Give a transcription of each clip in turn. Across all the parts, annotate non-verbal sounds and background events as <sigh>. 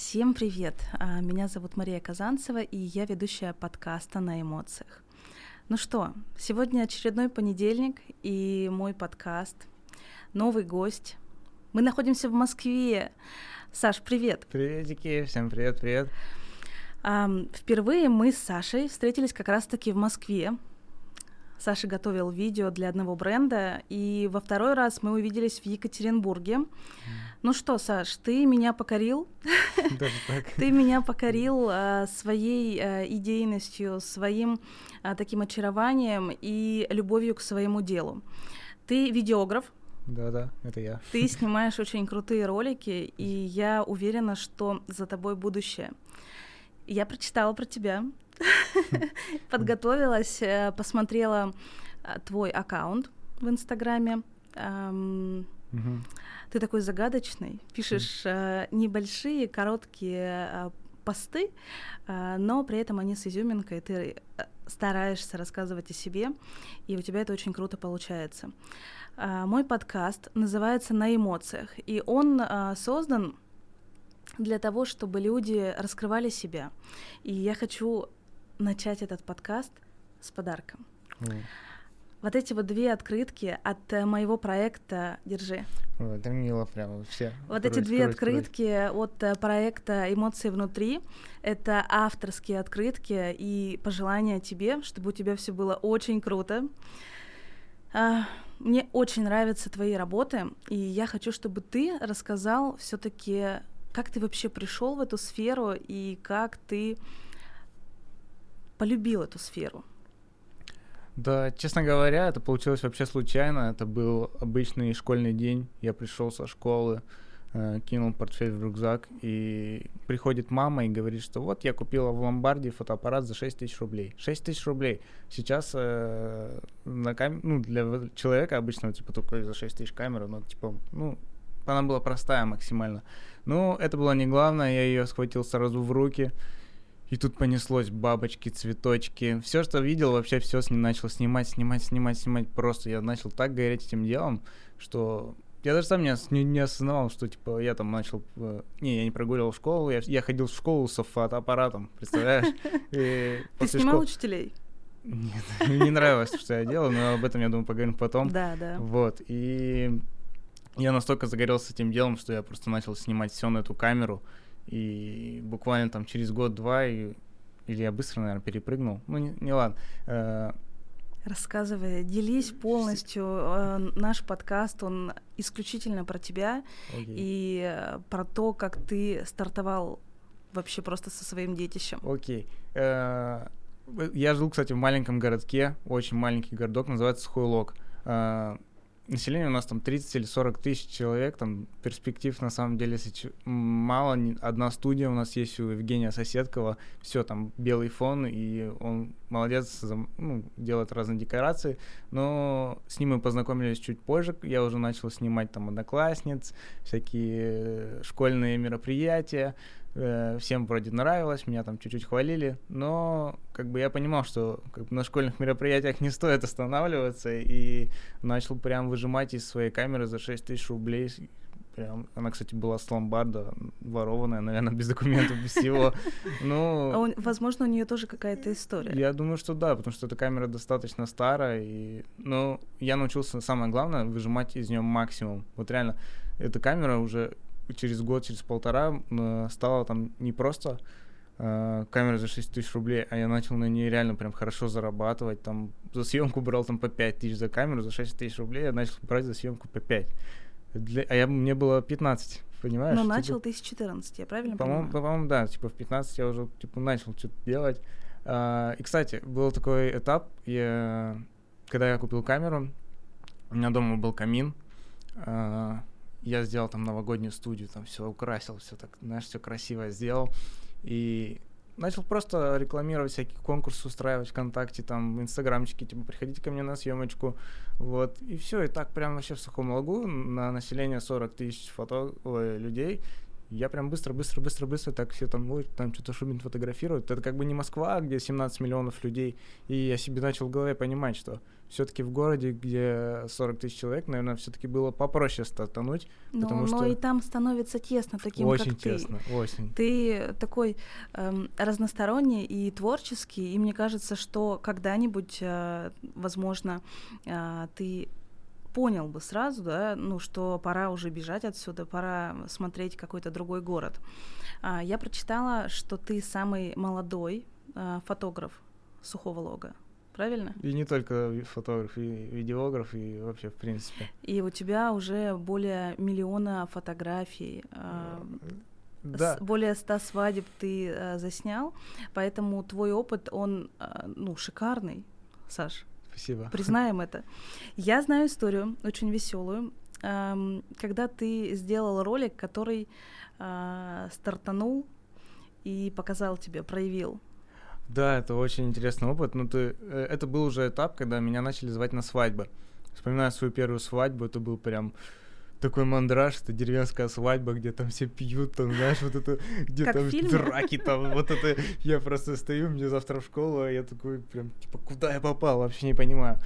Всем привет! А, меня зовут Мария Казанцева, и я ведущая подкаста «На эмоциях». Ну что, сегодня очередной понедельник, и мой подкаст, новый гость. Мы находимся в Москве. Саш, привет! Приветики, всем привет-привет! Впервые мы с Сашей встретились как раз-таки в Москве, Саша готовил видео для одного бренда, и во второй раз мы увиделись в Екатеринбурге. Mm. Ну что, Саш, ты меня покорил. <laughs> Даже так. Ты меня покорил а, своей а, идейностью, своим а, таким очарованием и любовью к своему делу. Ты видеограф, да-да, это я. Ты снимаешь очень крутые ролики, и я уверена, что за тобой будущее. Я прочитала про тебя, <laughs> подготовилась, э, посмотрела э, твой аккаунт в Инстаграме. Ты такой загадочный, пишешь э, небольшие, короткие посты, но при этом они с изюминкой, ты стараешься рассказывать о себе, и у тебя это очень круто получается. Мой подкаст называется «На эмоциях», и он создан для того, чтобы люди раскрывали себя. И я хочу начать этот подкаст с подарком. Mm. Вот эти вот две открытки от э, моего проекта «Держи». О, это мило прямо все. Вот круть, эти две круть, открытки круть. от э, проекта «Эмоции внутри» — это авторские открытки и пожелания тебе, чтобы у тебя все было очень круто. А, мне очень нравятся твои работы, и я хочу, чтобы ты рассказал все таки как ты вообще пришел в эту сферу и как ты полюбил эту сферу? Да, честно говоря, это получилось вообще случайно. Это был обычный школьный день. Я пришел со школы, э, кинул портфель в рюкзак, и приходит мама и говорит, что вот я купила в ломбарде фотоаппарат за 6 тысяч рублей. 6 тысяч рублей. Сейчас э, на кам... ну, для человека обычного, типа, только за 6 тысяч камера, но, типа, ну, она была простая максимально. Но это было не главное, я ее схватил сразу в руки, и тут понеслось бабочки, цветочки. Все, что видел, вообще все с ним начал снимать, снимать, снимать, снимать. Просто я начал так гореть этим делом, что я даже сам не, не, не осознавал, что типа я там начал. Э, не, я не прогуливал школу, я, я ходил в школу с фотоаппаратом, представляешь? <laughs> Ты снимал учителей? Нет, <laughs> не нравилось, что я делал, но об этом, я думаю, поговорим потом. Да, да. Вот, и я настолько загорелся этим делом, что я просто начал снимать все на эту камеру. И буквально там через год-два, и... или я быстро, наверное, перепрыгнул. Ну, не, не ладно. Э, Рассказывай, делись полностью. Э, наш подкаст, он исключительно про тебя okay. и э, про то, как ты стартовал вообще просто со своим детищем. Окей. Okay. Я жил, кстати, в маленьком городке, очень маленький городок, называется Сухой население у нас там 30 или 40 тысяч человек, там перспектив на самом деле мало, одна студия у нас есть у Евгения Соседкова, все, там белый фон, и он молодец, ну, делает разные декорации, но с ним мы познакомились чуть позже, я уже начал снимать там одноклассниц, всякие школьные мероприятия, Э, всем вроде нравилось, меня там чуть-чуть хвалили, но как бы я понимал, что как бы, на школьных мероприятиях не стоит останавливаться, и начал прям выжимать из своей камеры за 6 тысяч рублей. Прям, она, кстати, была с ломбарда, ворованная, наверное, без документов, без всего. <laughs> Ну, а он, возможно, у нее тоже какая-то история. Я думаю, что да, потому что эта камера достаточно старая, и, ну, я научился, самое главное, выжимать из нее максимум. Вот реально, эта камера уже через год, через полтора э, стала там не просто э, камера за 6 тысяч рублей, а я начал на ней реально прям хорошо зарабатывать. Там за съемку брал там по 5 тысяч за камеру, за 6 тысяч рублей я начал брать за съемку по 5. Для, а я, мне было 15, понимаешь? Ну, начал ты с 14, я правильно по-моему, понимаю? По-моему, да, типа в 15 я уже типа начал что-то делать. А, и, кстати, был такой этап, я, когда я купил камеру, у меня дома был камин, а, я сделал там новогоднюю студию, там все украсил, все так, знаешь, все красиво сделал. И начал просто рекламировать всякие конкурсы устраивать ВКонтакте, там, в Инстаграмчике, типа, приходите ко мне на съемочку, вот, и все, и так прям вообще в сухом лагу на население 40 тысяч фото ой, людей, Я прям быстро, быстро, быстро, быстро так все там, ой, там что-то Шубин фотографирует. Это как бы не Москва, где 17 миллионов людей. И я себе начал в голове понимать, что все-таки в городе, где 40 тысяч человек, наверное, все-таки было попроще стартануть. Но, потому но что... и там становится тесно таким, очень как тесно, ты. Очень Ты такой эм, разносторонний и творческий, и мне кажется, что когда-нибудь, э, возможно, э, ты понял бы сразу, да, ну, что пора уже бежать отсюда, пора смотреть какой-то другой город. А, я прочитала, что ты самый молодой а, фотограф сухого лога. Правильно? И не только фотограф, и видеограф, и вообще, в принципе. И у тебя уже более миллиона фотографий. А, да. С, более ста свадеб ты а, заснял, поэтому твой опыт, он, а, ну, шикарный, Саш. Спасибо. Признаем это. Я знаю историю, очень веселую, когда ты сделал ролик, который а, стартанул и показал тебе, проявил. Да, это очень интересный опыт. Но ты, э, это был уже этап, когда меня начали звать на свадьбы. Вспоминаю свою первую свадьбу, это был прям такой мандраж, это деревенская свадьба, где там все пьют, там, знаешь, вот это, где как там драки, там, вот это, я просто стою, мне завтра в школу, а я такой прям, типа, куда я попал, вообще не понимаю.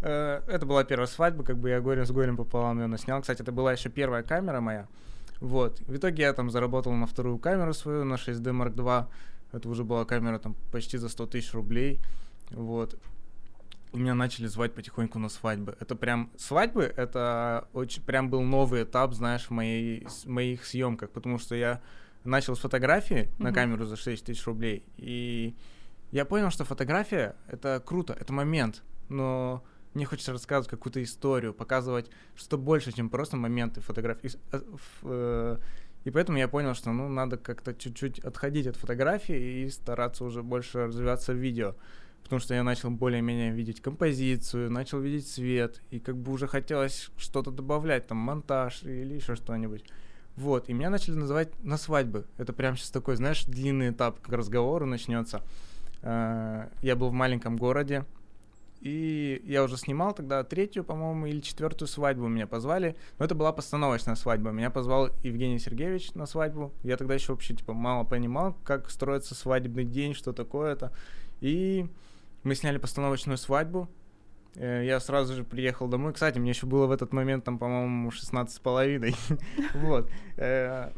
Э, это была первая свадьба, как бы я горем с горем пополам ее наснял. Кстати, это была еще первая камера моя. Вот. В итоге я там заработал на вторую камеру свою, на 6D Mark II. Это уже была камера там почти за 100 тысяч рублей. Вот меня начали звать потихоньку на свадьбы. Это прям свадьбы, это очень прям был новый этап, знаешь, в моей в моих съемках, потому что я начал с фотографии mm-hmm. на камеру за 6 тысяч рублей, и я понял, что фотография это круто, это момент, но мне хочется рассказывать какую-то историю, показывать что-то больше, чем просто моменты фотографии. Э, э, и поэтому я понял, что ну надо как-то чуть-чуть отходить от фотографии и стараться уже больше развиваться в видео потому что я начал более-менее видеть композицию, начал видеть свет, и как бы уже хотелось что-то добавлять, там, монтаж или еще что-нибудь. Вот, и меня начали называть на свадьбы. Это прям сейчас такой, знаешь, длинный этап к разговору начнется. Э, я был в маленьком городе, и я уже снимал тогда третью, по-моему, или четвертую свадьбу меня позвали. Но это была постановочная свадьба. Меня позвал Евгений Сергеевич на свадьбу. Я тогда еще вообще типа мало понимал, как строится свадебный день, что такое это. И мы сняли постановочную свадьбу. Э, я сразу же приехал домой. Кстати, мне еще было в этот момент, там, по-моему, 16 с половиной. <laughs> Вот. Э,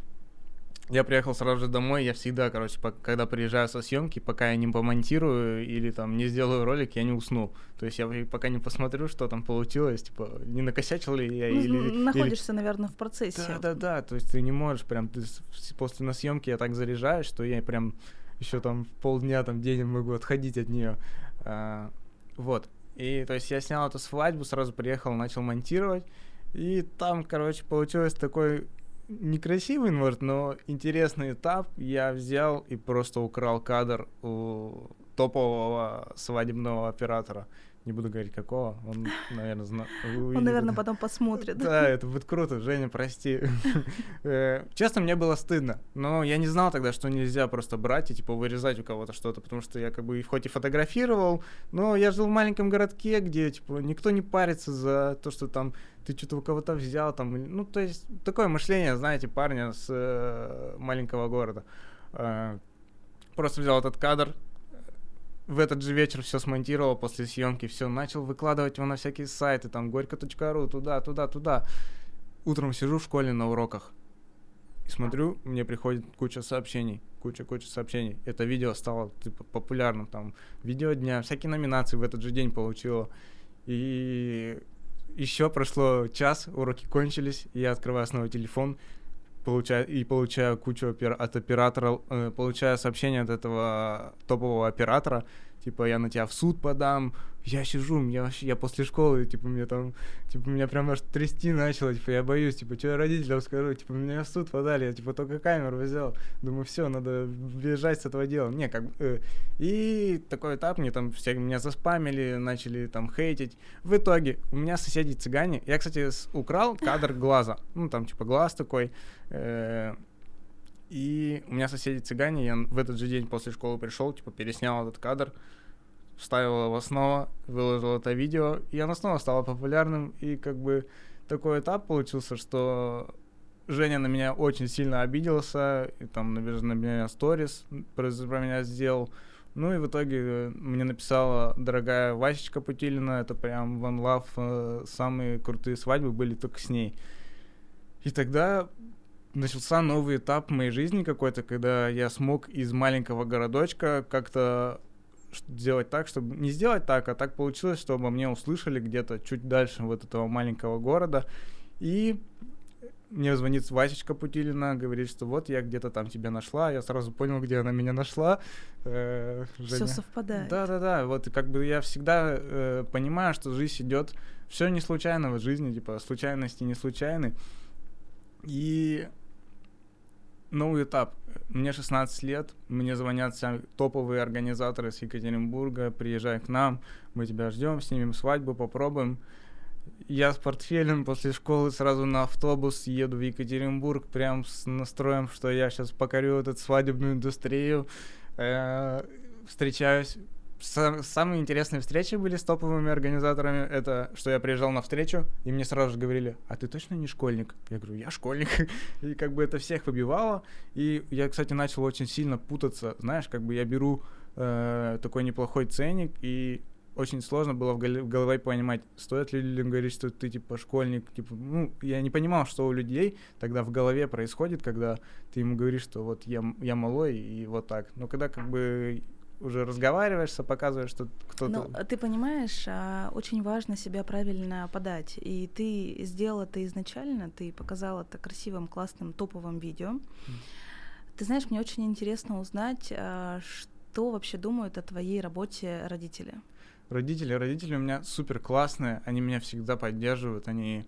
я приехал сразу же домой, я всегда, короче, когда приезжаю со съемки, пока я не помонтирую или там не сделаю ролик, я не усну. То есть я пока не посмотрю, что там получилось, типа, не накосячил ли я ну, или... Находишься, или... наверное, в процессе. Да-да-да, то есть ты не можешь прям, ты после на съемки я так заряжаюсь, что я прям еще там полдня, там день могу отходить от нее. А, вот. И, то есть, я снял эту свадьбу, сразу приехал, начал монтировать. И там, короче, получилось такой некрасивый, может, но интересный этап. Я взял и просто украл кадр у топового свадебного оператора не буду говорить какого, он, наверное, зна... Он, наверное, потом посмотрит. Да, это будет круто, Женя, прости. <laughs> Э, честно, мне было стыдно, но я не знал тогда, что нельзя просто брать и, типа, вырезать у кого-то что-то, потому что я, как бы, хоть и фотографировал, но я жил в маленьком городке, где, типа, никто не парится за то, что там ты что-то у кого-то взял, там, ну, то есть, такое мышление, знаете, парня с э, маленького города. Э, просто взял этот кадр, в этот же вечер все смонтировал после съемки, все начал выкладывать его на всякие сайты, там горько.ру, туда, туда, туда. Утром сижу в школе на уроках и смотрю, мне приходит куча сообщений, куча-куча сообщений. Это видео стало типа популярным, там видео дня, всякие номинации в этот же день получило. И еще прошло час, уроки кончились, я открываю снова телефон, получаю, и получаю кучу опер, от оператора, э, получаю сообщение от этого топового оператора, типа, я на тебя в суд подам, я сижу, я вообще, я после школы, типа, мне там, типа, меня прям аж трясти начало, типа, я боюсь, типа, что я родителям скажу, типа, меня в суд подали, я, типа, только камеру взял, думаю, все, надо бежать с этого дела, не, как э, и такой этап, мне там все меня заспамили, начали там хейтить, в итоге у меня соседи цыгане, я, кстати, украл кадр <laughs> глаза, ну, там, типа, глаз такой, э, и у меня соседи цыгане, я в этот же день после школы пришел, типа, переснял этот кадр, вставил его снова, выложил это видео, и оно снова стало популярным, и как бы такой этап получился, что Женя на меня очень сильно обиделся, и там, наверное, на меня сторис про, про меня сделал. Ну и в итоге э, мне написала дорогая Васечка Путилина, это прям One Love, э, самые крутые свадьбы были только с ней. И тогда начался новый этап моей жизни какой-то, когда я смог из маленького городочка как-то сделать так, чтобы не сделать так, а так получилось, чтобы мне услышали где-то чуть дальше вот этого маленького города. И мне звонит Васечка Путилина, говорит, что вот я где-то там тебя нашла. Я сразу понял, где она меня нашла. Э, Все совпадает. Да, да, да. Вот как бы я всегда э, понимаю, что жизнь идет. Все не случайно в жизни, типа случайности не случайны. И новый этап. Мне 16 лет, мне звонят все топовые организаторы с Екатеринбурга, приезжай к нам, мы тебя ждем, снимем свадьбу, попробуем. Я с портфелем после школы сразу на автобус еду в Екатеринбург, прям с настроем, что я сейчас покорю эту свадебную индустрию. Э, встречаюсь самые интересные встречи были с топовыми организаторами. Это что я приезжал на встречу, и мне сразу же говорили, а ты точно не школьник? Я говорю, я школьник. <laughs> и как бы это всех выбивало. И я, кстати, начал очень сильно путаться. Знаешь, как бы я беру э, такой неплохой ценник, и очень сложно было в, гол- в голове понимать, стоит ли людям говорить, что ты типа школьник, типа, ну, я не понимал, что у людей тогда в голове происходит, когда ты ему говоришь, что вот я, я малой и вот так. Но когда как бы уже разговариваешься, показываешь, что кто-то... Ну, ты понимаешь, а, очень важно себя правильно подать. И ты сделал это изначально, ты показал это красивым, классным, топовым видео. Mm. Ты знаешь, мне очень интересно узнать, а, что вообще думают о твоей работе родители. Родители, родители у меня супер классные, они меня всегда поддерживают, они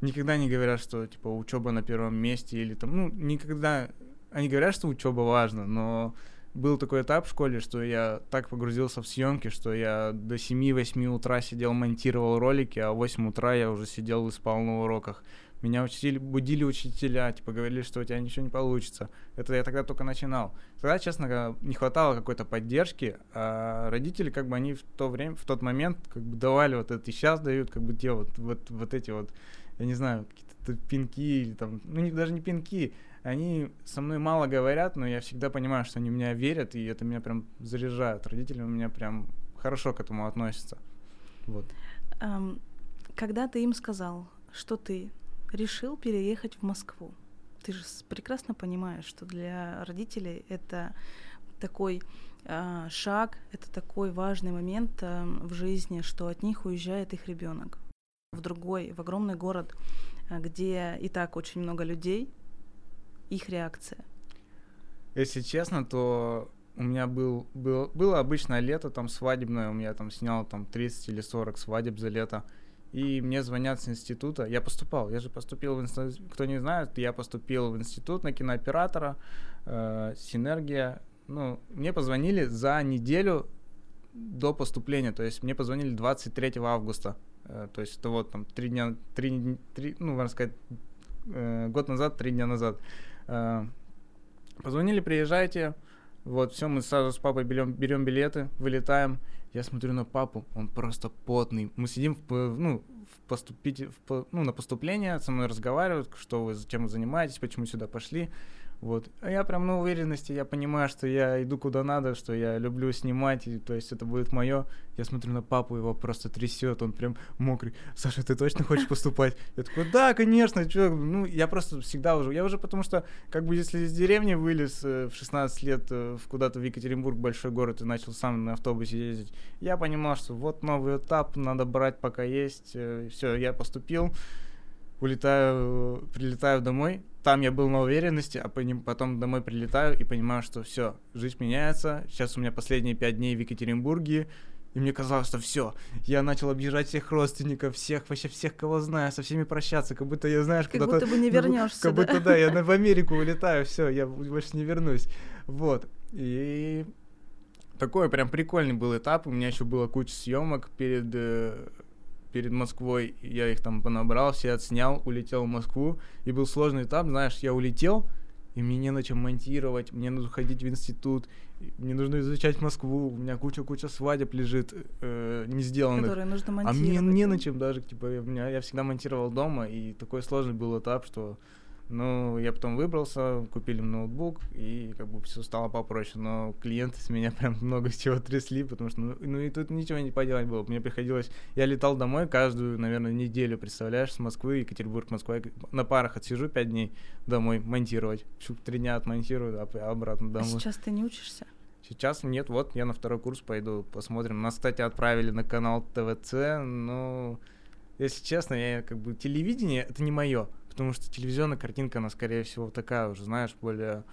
никогда не говорят, что типа учеба на первом месте или там, ну, никогда, они говорят, что учеба важна, но был такой этап в школе, что я так погрузился в съемки, что я до 7-8 утра сидел, монтировал ролики, а в 8 утра я уже сидел и спал на уроках. Меня учили, будили учителя, типа говорили, что у тебя ничего не получится. Это я тогда только начинал. Тогда, честно, не хватало какой-то поддержки, а родители, как бы, они в то время, в тот момент, как бы давали вот это, и сейчас дают, как бы, те вот, вот, вот эти вот, я не знаю, какие-то пинки или там, ну, не, даже не пинки, они со мной мало говорят, но я всегда понимаю, что они в меня верят, и это меня прям заряжает. Родители у меня прям хорошо к этому относятся. Вот. Um, когда ты им сказал, что ты решил переехать в Москву, ты же прекрасно понимаешь, что для родителей это такой э, шаг, это такой важный момент э, в жизни, что от них уезжает их ребенок в другой, в огромный город, где и так очень много людей, их реакция? Если честно, то у меня был, был, было обычное лето, там свадебное, у меня там снял там 30 или 40 свадеб за лето. И мне звонят с института. Я поступал, я же поступил в институт. Кто не знает, я поступил в институт на кинооператора, э, Синергия. Ну, мне позвонили за неделю до поступления. То есть мне позвонили 23 августа. Э, то есть это вот там три дня, три, три ну, можно сказать, э, год назад, три дня назад. Э, позвонили, приезжайте. Вот, все, мы сразу с папой берем, берем билеты, вылетаем. Я смотрю на папу, он просто потный. Мы сидим в, ну, в поступить, в, ну, на поступление, со мной разговаривают, что вы, чем вы занимаетесь, почему сюда пошли. Вот. А я прям на уверенности, я понимаю, что я иду куда надо, что я люблю снимать, и, то есть это будет мое. Я смотрю на папу, его просто трясет, он прям мокрый. Саша, ты точно хочешь <laughs> поступать? Я такой, да, конечно, чё, ну, я просто всегда уже, я уже потому что, как бы, если из деревни вылез э, в 16 лет э, в куда-то в Екатеринбург, большой город, и начал сам на автобусе ездить, я понимал, что вот новый этап, надо брать пока есть, э, все, я поступил, улетаю, прилетаю домой, там я был на уверенности, а потом домой прилетаю и понимаю, что все, жизнь меняется. Сейчас у меня последние пять дней в Екатеринбурге, и мне казалось, что все, я начал объезжать всех родственников, всех, вообще всех, кого знаю, со всеми прощаться, как будто я, знаешь, как будто бы не вернешься. Как да? будто да, я <laughs> в Америку улетаю, все, я больше не вернусь. Вот. И такой прям прикольный был этап. У меня еще было куча съемок перед э, перед Москвой, я их там понабрал, все отснял, улетел в Москву, и был сложный этап, знаешь, я улетел, и мне не на чем монтировать, мне нужно ходить в институт, мне нужно изучать Москву, у меня куча-куча свадеб лежит э, не сделанных. Которые нужно монтировать. А мне не на чем даже, типа, меня, я всегда монтировал дома, и такой сложный был этап, что Ну, я потом выбрался, купили ноутбук, и как бы все стало попроще. Но клиенты с меня <laughs> прям много чего трясли, потому что, ну, ну и тут ничего не поделать было. Мне приходилось... Я летал домой каждую, наверное, неделю, представляешь, с Москвы, Екатеринбург, Москва. На парах отсижу пять дней домой монтировать. Три дня отмонтирую, а обратно домой. А сейчас ты не учишься? Сейчас нет, вот я на второй курс пойду, посмотрим. Нас, кстати, отправили на канал ТВЦ, но, если честно, я как бы телевидение это не мое потому что телевизионная картинка, она, скорее всего, такая уже, знаешь, более...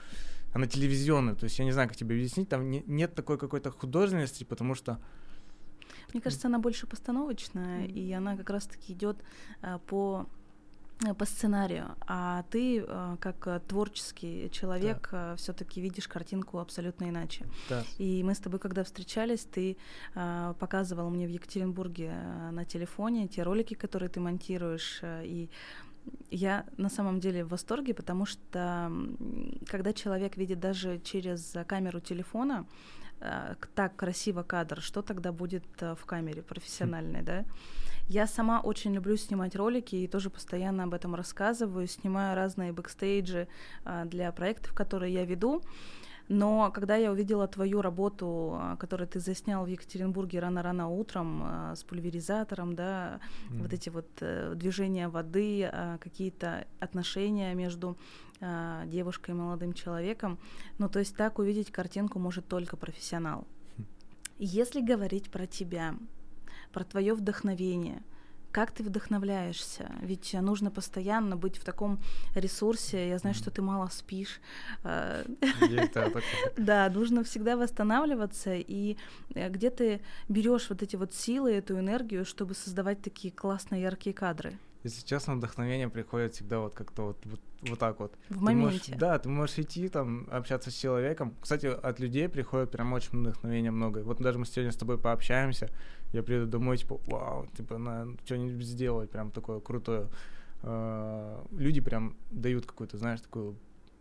Она телевизионная, то есть я не знаю, как тебе объяснить, там не, нет такой какой-то художественности, потому что мне кажется, она больше постановочная, и она как раз-таки идет а, по э, по сценарию, а ты а, как творческий человек да. все-таки видишь картинку абсолютно иначе. Да. И мы с тобой, когда встречались, ты показывал мне в Екатеринбурге на телефоне те ролики, которые ты монтируешь, и я на самом деле в восторге, потому что когда человек видит даже через камеру телефона э, так красиво кадр, что тогда будет э, в камере профессиональной, да? Я сама очень люблю снимать ролики и тоже постоянно об этом рассказываю, снимаю разные бэкстейджи э, для проектов, которые я веду. Но когда я увидела твою работу, а, которую ты заснял в Екатеринбурге рано-рано утром а, с пульверизатором, да, mm. вот эти вот э, движения воды, а, какие-то отношения между девушкой и молодым человеком, ну то есть так увидеть картинку может только профессионал. Mm. Если говорить про тебя, про твое вдохновение – как ты вдохновляешься? Ведь нужно постоянно быть в таком ресурсе. Я знаю, что ты мало спишь. А, <laughs> да, нужно всегда восстанавливаться. И э, где ты берешь вот эти вот силы, эту энергию, чтобы создавать такие классные яркие кадры? Если честно, вдохновение приходит всегда вот как-то вот, вот, вот так вот. В ты моменте. Можешь, да, ты можешь идти там, общаться с человеком. Кстати, от людей приходит прям очень вдохновения много. Вот даже мы сегодня с тобой пообщаемся, я приеду домой, типа, вау, типа, на что-нибудь сделать, прям такое крутое. Uh, люди прям дают какую-то, знаешь, такую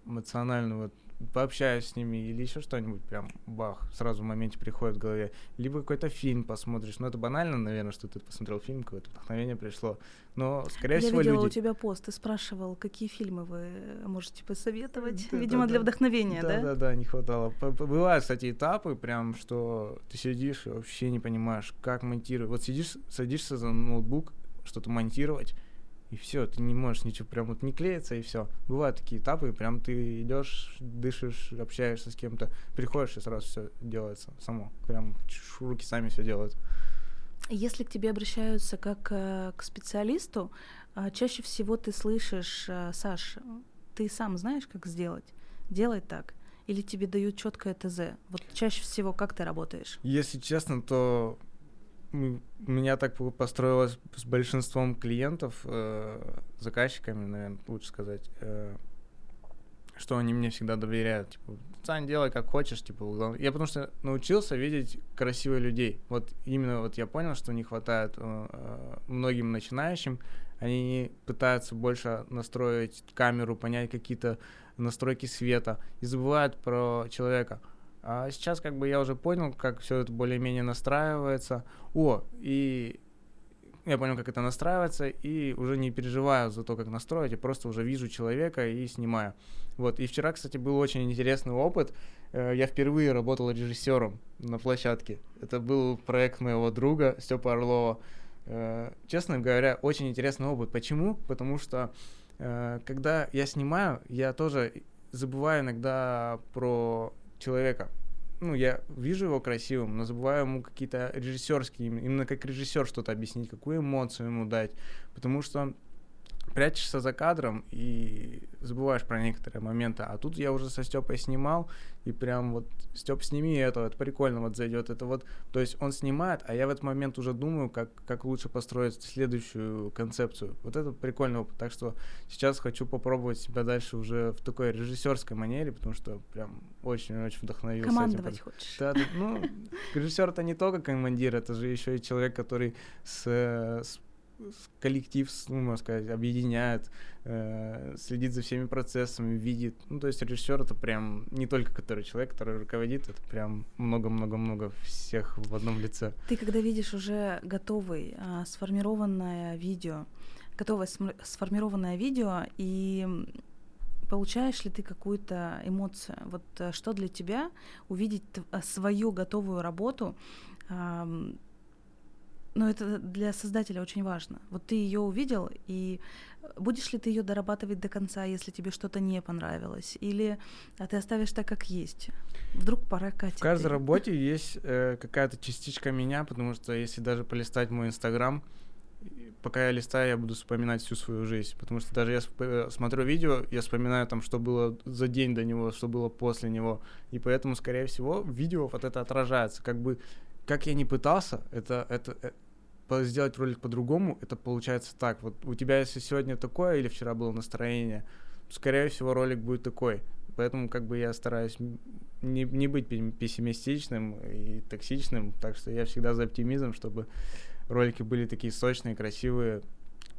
эмоциональную вот пообщаюсь с ними или еще что-нибудь, прям бах, сразу в моменте приходит в голове. Либо какой-то фильм посмотришь. Ну, это банально, наверное, что ты посмотрел фильм, какое-то вдохновение пришло. Но, скорее Я всего, видела люди... у тебя пост, ты спрашивал, какие фильмы вы можете посоветовать, да, видимо, да, для да. вдохновения, да? Да, да, да, не хватало. Бывают, кстати, этапы, прям, что ты сидишь и вообще не понимаешь, как монтировать. Вот сидишь, садишься за ноутбук, что-то монтировать, и все, ты не можешь ничего прям вот не клеится, и все. Бывают такие этапы, прям ты идешь, дышишь, общаешься с кем-то, приходишь, и сразу все делается само. Прям руки сами все делают. Если к тебе обращаются как э, к специалисту, э, чаще всего ты слышишь, э, Саш, ты сам знаешь, как сделать? Делай так. Или тебе дают четкое ТЗ? Вот чаще всего как ты работаешь? Если честно, то у меня так построилось с большинством клиентов, э, заказчиками, наверное, лучше сказать, э, что они мне всегда доверяют. Типа, Сань, делай как хочешь, типа, я потому что научился видеть красивых людей. Вот именно вот я понял, что не хватает э, э многим начинающим. Они пытаются больше настроить камеру, понять какие-то настройки света и забывают про человека. А сейчас как бы я уже понял, как все это более-менее настраивается. О, и я понял, как это настраивается, и уже не переживаю за то, как настроить, я просто уже вижу человека и снимаю. Вот, и вчера, кстати, был очень интересный опыт. Э, я впервые работал режиссером на площадке. Это был проект моего друга Степа Орлова. Э, честно говоря, очень интересный опыт. Почему? Потому что э, когда я снимаю, я тоже забываю иногда про человека. Ну, я вижу его красивым, но забываю ему какие-то режиссерские, именно как режиссер что-то объяснить, какую эмоцию ему дать. Потому что прячешься за кадром и забываешь про некоторые моменты. А тут я уже со Степой снимал, и прям вот, Степ, сними это, это прикольно вот зайдет. Это вот, то есть он снимает, а я в этот момент уже думаю, как, как лучше построить следующую концепцию. Вот это прикольный опыт. Так что сейчас хочу попробовать себя дальше уже в такой режиссерской манере, потому что прям очень-очень вдохновился. Командовать этим. хочешь. Да, ну, режиссер это не только командир, это же еще и человек, который с, с коллектив, ну, можно сказать, объединяет, э, следит за всеми процессами, видит. Ну, то есть режиссер это прям не только который человек, который руководит, это прям много-много-много всех в одном лице. Ты когда видишь уже готовый, а, сформированное видео, готовое сформированное видео, и получаешь ли ты какую-то эмоцию? Вот э, что для тебя увидеть э, свою готовую работу? Но это для создателя очень важно. Вот ты ее увидел, и будешь ли ты ее дорабатывать до конца, если тебе что-то не понравилось? Или а ты оставишь так, как есть? Вдруг пора катить. В каждой работе есть э, какая-то частичка меня, потому что если даже полистать мой инстаграм, пока я листаю, я буду вспоминать всю свою жизнь. Потому что даже я э, смотрю видео, я вспоминаю там, что было за день до него, что было после него. И поэтому, скорее всего, видео вот это отражается. Как бы, как я не пытался, это, это, э, сделать ролик по-другому, это получается так. Вот у тебя, если сегодня такое или вчера было настроение, скорее всего, ролик будет такой. Поэтому как бы я стараюсь не, не быть пессимистичным и токсичным, так что я всегда за оптимизм, чтобы ролики были такие сочные, красивые.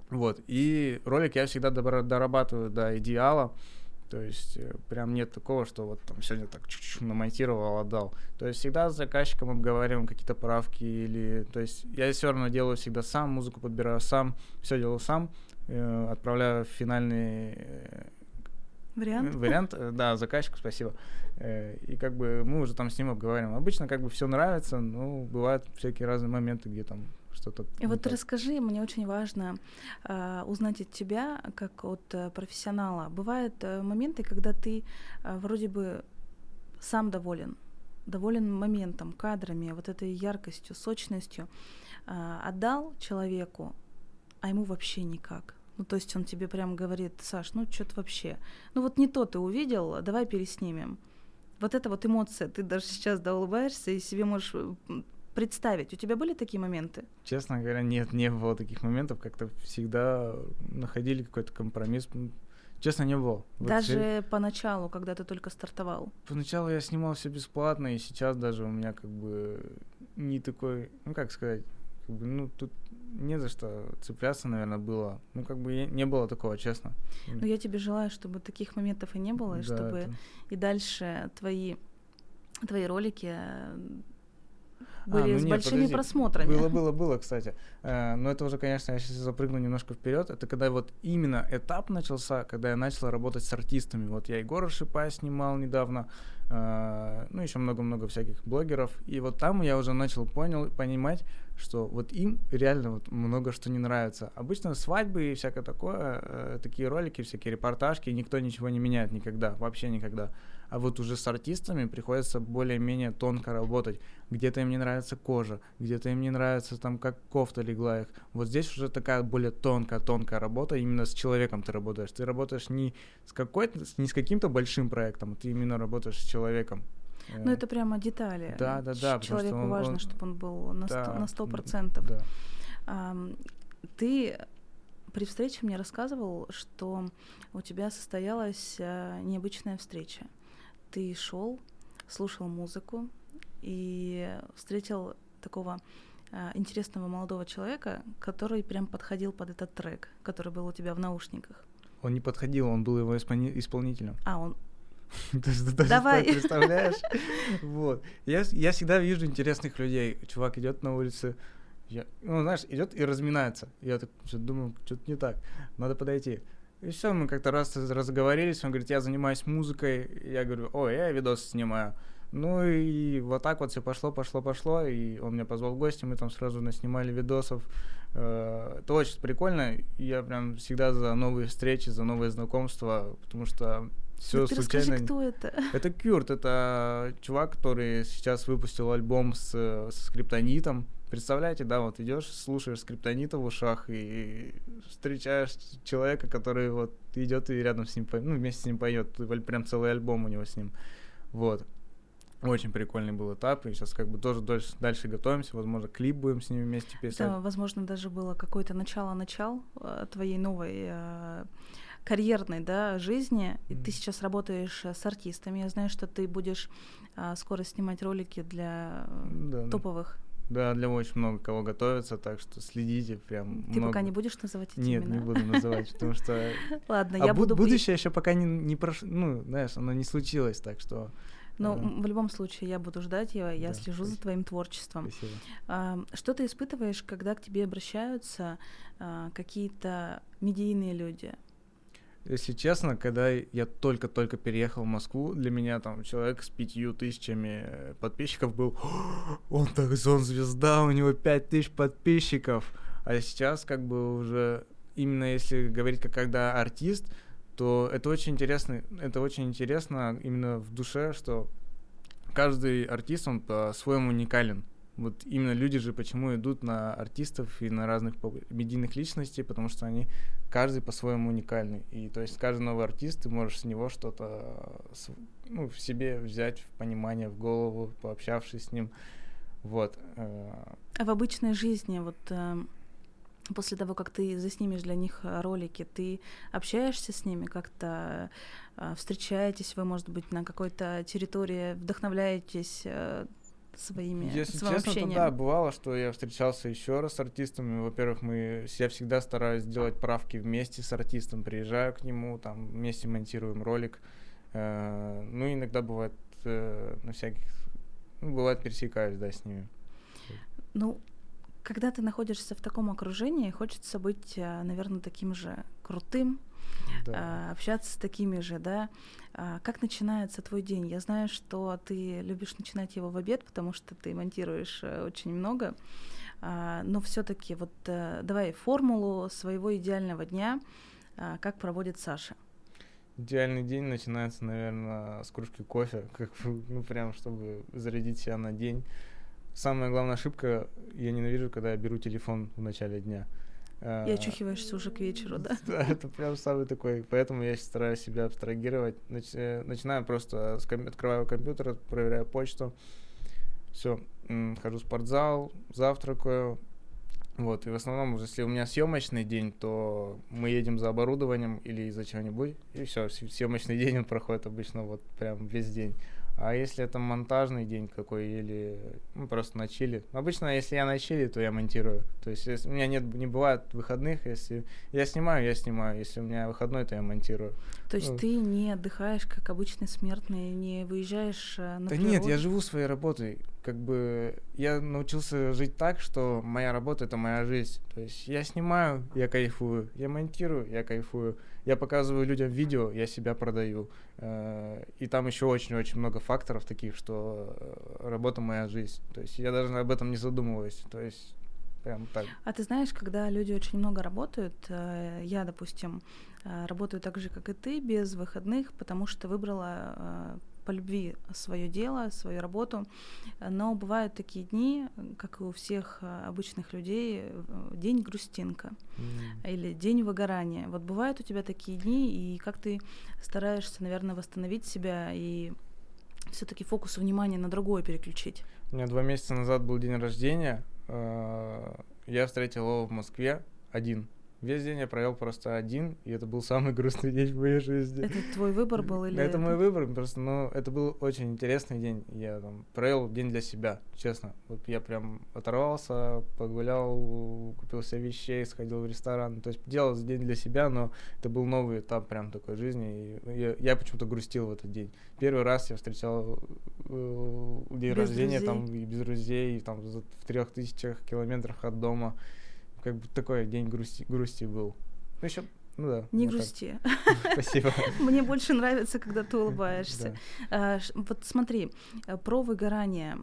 Вот. И ролик я всегда дорабатываю до идеала. То есть э, прям нет такого, что вот там сегодня так чуть-чуть намонтировал, отдал. То есть всегда с заказчиком обговариваем какие-то правки или... То есть я все равно делаю всегда сам, музыку подбираю сам, все делаю сам, э, отправляю финальный э, Вариант? Вариант, э, да, заказчику спасибо. И как бы мы уже там с ним обговариваем. Обычно как бы все нравится, но бывают всякие разные моменты, где там что-то. И вот так. расскажи, мне очень важно э, узнать от тебя, как от э, профессионала. Бывают э, моменты, когда ты э, вроде бы сам доволен, доволен моментом, кадрами, вот этой яркостью, сочностью, э, отдал человеку, а ему вообще никак. Ну, то есть он тебе прям говорит, Саш, ну что-то вообще. Ну вот не то ты увидел, давай переснимем. Вот это вот эмоция, ты даже сейчас да, улыбаешься и себе можешь представить. У тебя были такие моменты? Честно говоря, нет, не было таких моментов. Как-то всегда находили какой-то компромисс. Честно, не было. Даже все... поначалу, когда ты только стартовал? Поначалу я снимал все бесплатно, и сейчас даже у меня как бы не такой, ну как сказать, как бы, ну тут не за что цепляться, наверное, было. Ну как бы не было такого, честно. Ну я тебе желаю, чтобы таких моментов и не было, и да, чтобы это... и дальше твои твои ролики были а, ну с нет, большими подожди. просмотрами. Было, <laughs> было, было, кстати. Э, но это уже, конечно, я сейчас запрыгну немножко вперед. Это когда вот именно этап начался, когда я начал работать с артистами. Вот я Егора Шипа снимал недавно, э, ну еще много-много всяких блогеров. И вот там я уже начал понял, понимать, что вот им реально вот много что не нравится. Обычно свадьбы и всякое такое, э, такие ролики, всякие репортажки, никто ничего не меняет никогда, вообще никогда а вот уже с артистами приходится более-менее тонко работать. Где-то им не нравится кожа, где-то им не нравится там, как кофта легла их. Вот здесь уже такая более тонкая-тонкая работа, именно с человеком ты работаешь. Ты работаешь не с, какой-то, не с каким-то большим проектом, а ты именно работаешь с человеком. Ну, это прямо детали. Да, да, да. Человеку он, важно, он, чтобы он был на сто процентов. Да. Um, ты при встрече мне рассказывал, что у тебя состоялась uh, необычная встреча ты шел, слушал музыку и встретил такого а, интересного молодого человека, который прям подходил под этот трек, который был у тебя в наушниках. Он не подходил, он был его исполнителем. А, он... <laughs> Давай. Представляешь? <laughs> Вот. Я, я всегда вижу интересных людей. Чувак идет на улице, я, ну, знаешь, идет и разминается. Я так думаю, что-то не так. Надо подойти. И все, мы как-то раз разговорились, он говорит, я занимаюсь музыкой, я говорю, ой, я видос снимаю. Ну и вот так вот все пошло, пошло, пошло, и он меня позвал в гости, мы там сразу наснимали видосов. Э, это очень прикольно, я прям всегда за новые встречи, за новые знакомства, потому что все Ты случайно. Расскажи, кто это? Это Кюрт, это чувак, который сейчас выпустил альбом с, с скриптонитом. Представляете, да, вот идешь, слушаешь скриптонита в ушах и встречаешь человека, который вот идет и рядом с ним, ну, вместе с ним поет, прям целый альбом у него с ним. Вот. Очень прикольный был этап, и сейчас как бы тоже дальше, дальше готовимся, возможно, клип будем с ними вместе писать. Да, возможно, даже было какое-то начало-начал э, твоей новой э, карьерной да, жизни, и mm. ты сейчас работаешь э, с артистами. Я знаю, что ты будешь э, скоро снимать ролики для да, топовых да, для очень много кого готовится, так что следите прям. Ты много. пока не будешь называть эти Нет, имена? не буду называть, потому что. <laughs> Ладно, я буду. Будущее еще пока не не прошло, ну, знаешь, оно не случилось, так что. Но ну, в любом случае я буду ждать его, я слежу за твоим творчеством. Спасибо. Что ты испытываешь, когда к тебе обращаются а, какие-то медийные люди? Если честно, когда я только-только переехал в Москву, для меня там человек с пятью тысячами э, подписчиков был, он так, он звезда, у него пять тысяч подписчиков. А сейчас как бы уже, именно если говорить как когда артист, то это очень интересно, это очень интересно именно в душе, что каждый артист, он по-своему уникален. Вот именно люди же почему идут на артистов и на разных медийных личностей, потому что они каждый по-своему уникальный. И то есть каждый новый артист, ты можешь с него что-то ну, в себе взять, в понимание, в голову, пообщавшись с ним. Вот. Э. А в обычной жизни, вот э, после того, как ты заснимешь для них ролики, ты общаешься с ними как-то, э, встречаетесь вы, может быть, на какой-то территории, вдохновляетесь своими Если своим честно, общением. то да, бывало, что я встречался еще раз с артистами. Во-первых, мы я всегда стараюсь делать правки вместе с артистом, приезжаю к нему, там вместе монтируем ролик. Э, ну, иногда бывает э, на всяких, ну, бывает пересекаюсь, да, с ними. Ну, когда ты находишься в таком окружении, хочется быть, э, наверное, таким же крутым, да. А, общаться с такими же, да. А, как начинается твой день? Я знаю, что ты любишь начинать его в обед, потому что ты монтируешь э, очень много. А, но все-таки вот э, давай формулу своего идеального дня, как проводит Саша. Идеальный день начинается, наверное, с кружки кофе, <laughs> как ну прям, чтобы зарядить себя на день. Самая главная ошибка, я ненавижу, когда я беру телефон в начале дня. И а, очухиваешься уже к вечеру, да? <laughs> Да, это прям самый такой. Поэтому я стараюсь себя абстрагировать. Э, начинаю просто, открываю компьютер, проверяю почту. Все, хожу в спортзал, завтракаю. Вот, и в основном, если у меня съемочный день, то мы едем за оборудованием или за чего-нибудь, и все, съемочный день он проходит обычно вот прям весь день. А если это монтажный день какой или ну, просто на чили. Обычно, если я на чили, то я монтирую. То есть если у меня нет, не бывает выходных, если я снимаю, я снимаю. Если у меня выходной, то я монтирую. То есть ну. ты не отдыхаешь, как обычный смертный, не выезжаешь э, на Да природу? нет, я живу своей работой. Как бы я научился жить так, что моя работа — это моя жизнь. То есть я снимаю, я кайфую, я монтирую, я кайфую я показываю людям видео, я себя продаю. Э, и там еще очень-очень много факторов таких, что э, работа моя жизнь. То есть я даже об этом не задумываюсь. То есть прям так. А ты знаешь, когда люди очень много работают, э, я, допустим, работаю так же, как и ты, без выходных, потому что выбрала по любви свое дело, свою работу. Но бывают такие дни, как и у всех э, обычных людей, э, день грустинка mm. или день выгорания. Вот бывают у тебя такие дни, и как ты стараешься, наверное, восстановить себя и все-таки фокус внимания на другое переключить? У меня два месяца назад был день рождения. Э, я встретил его в Москве один. Весь день я провел просто один, и это был самый грустный день в моей жизни. Это твой выбор был или? Это мой выбор, просто, ну, это был очень интересный день. Я там провел день для себя, честно. Вот я прям оторвался, погулял, купил себе вещей, сходил в ресторан. То есть делал день для себя, но это был новый этап прям такой жизни. И я, я почему-то грустил в этот день. Первый раз я встречал э, день без рождения друзей. там и без друзей, там в трех тысячах километрах от дома как бы такой день грусти, грусти был. Ну, еще ну да. Не грусти. <laughs> Спасибо. Мне больше нравится, когда ты улыбаешься. А, вот смотри, про выгорание.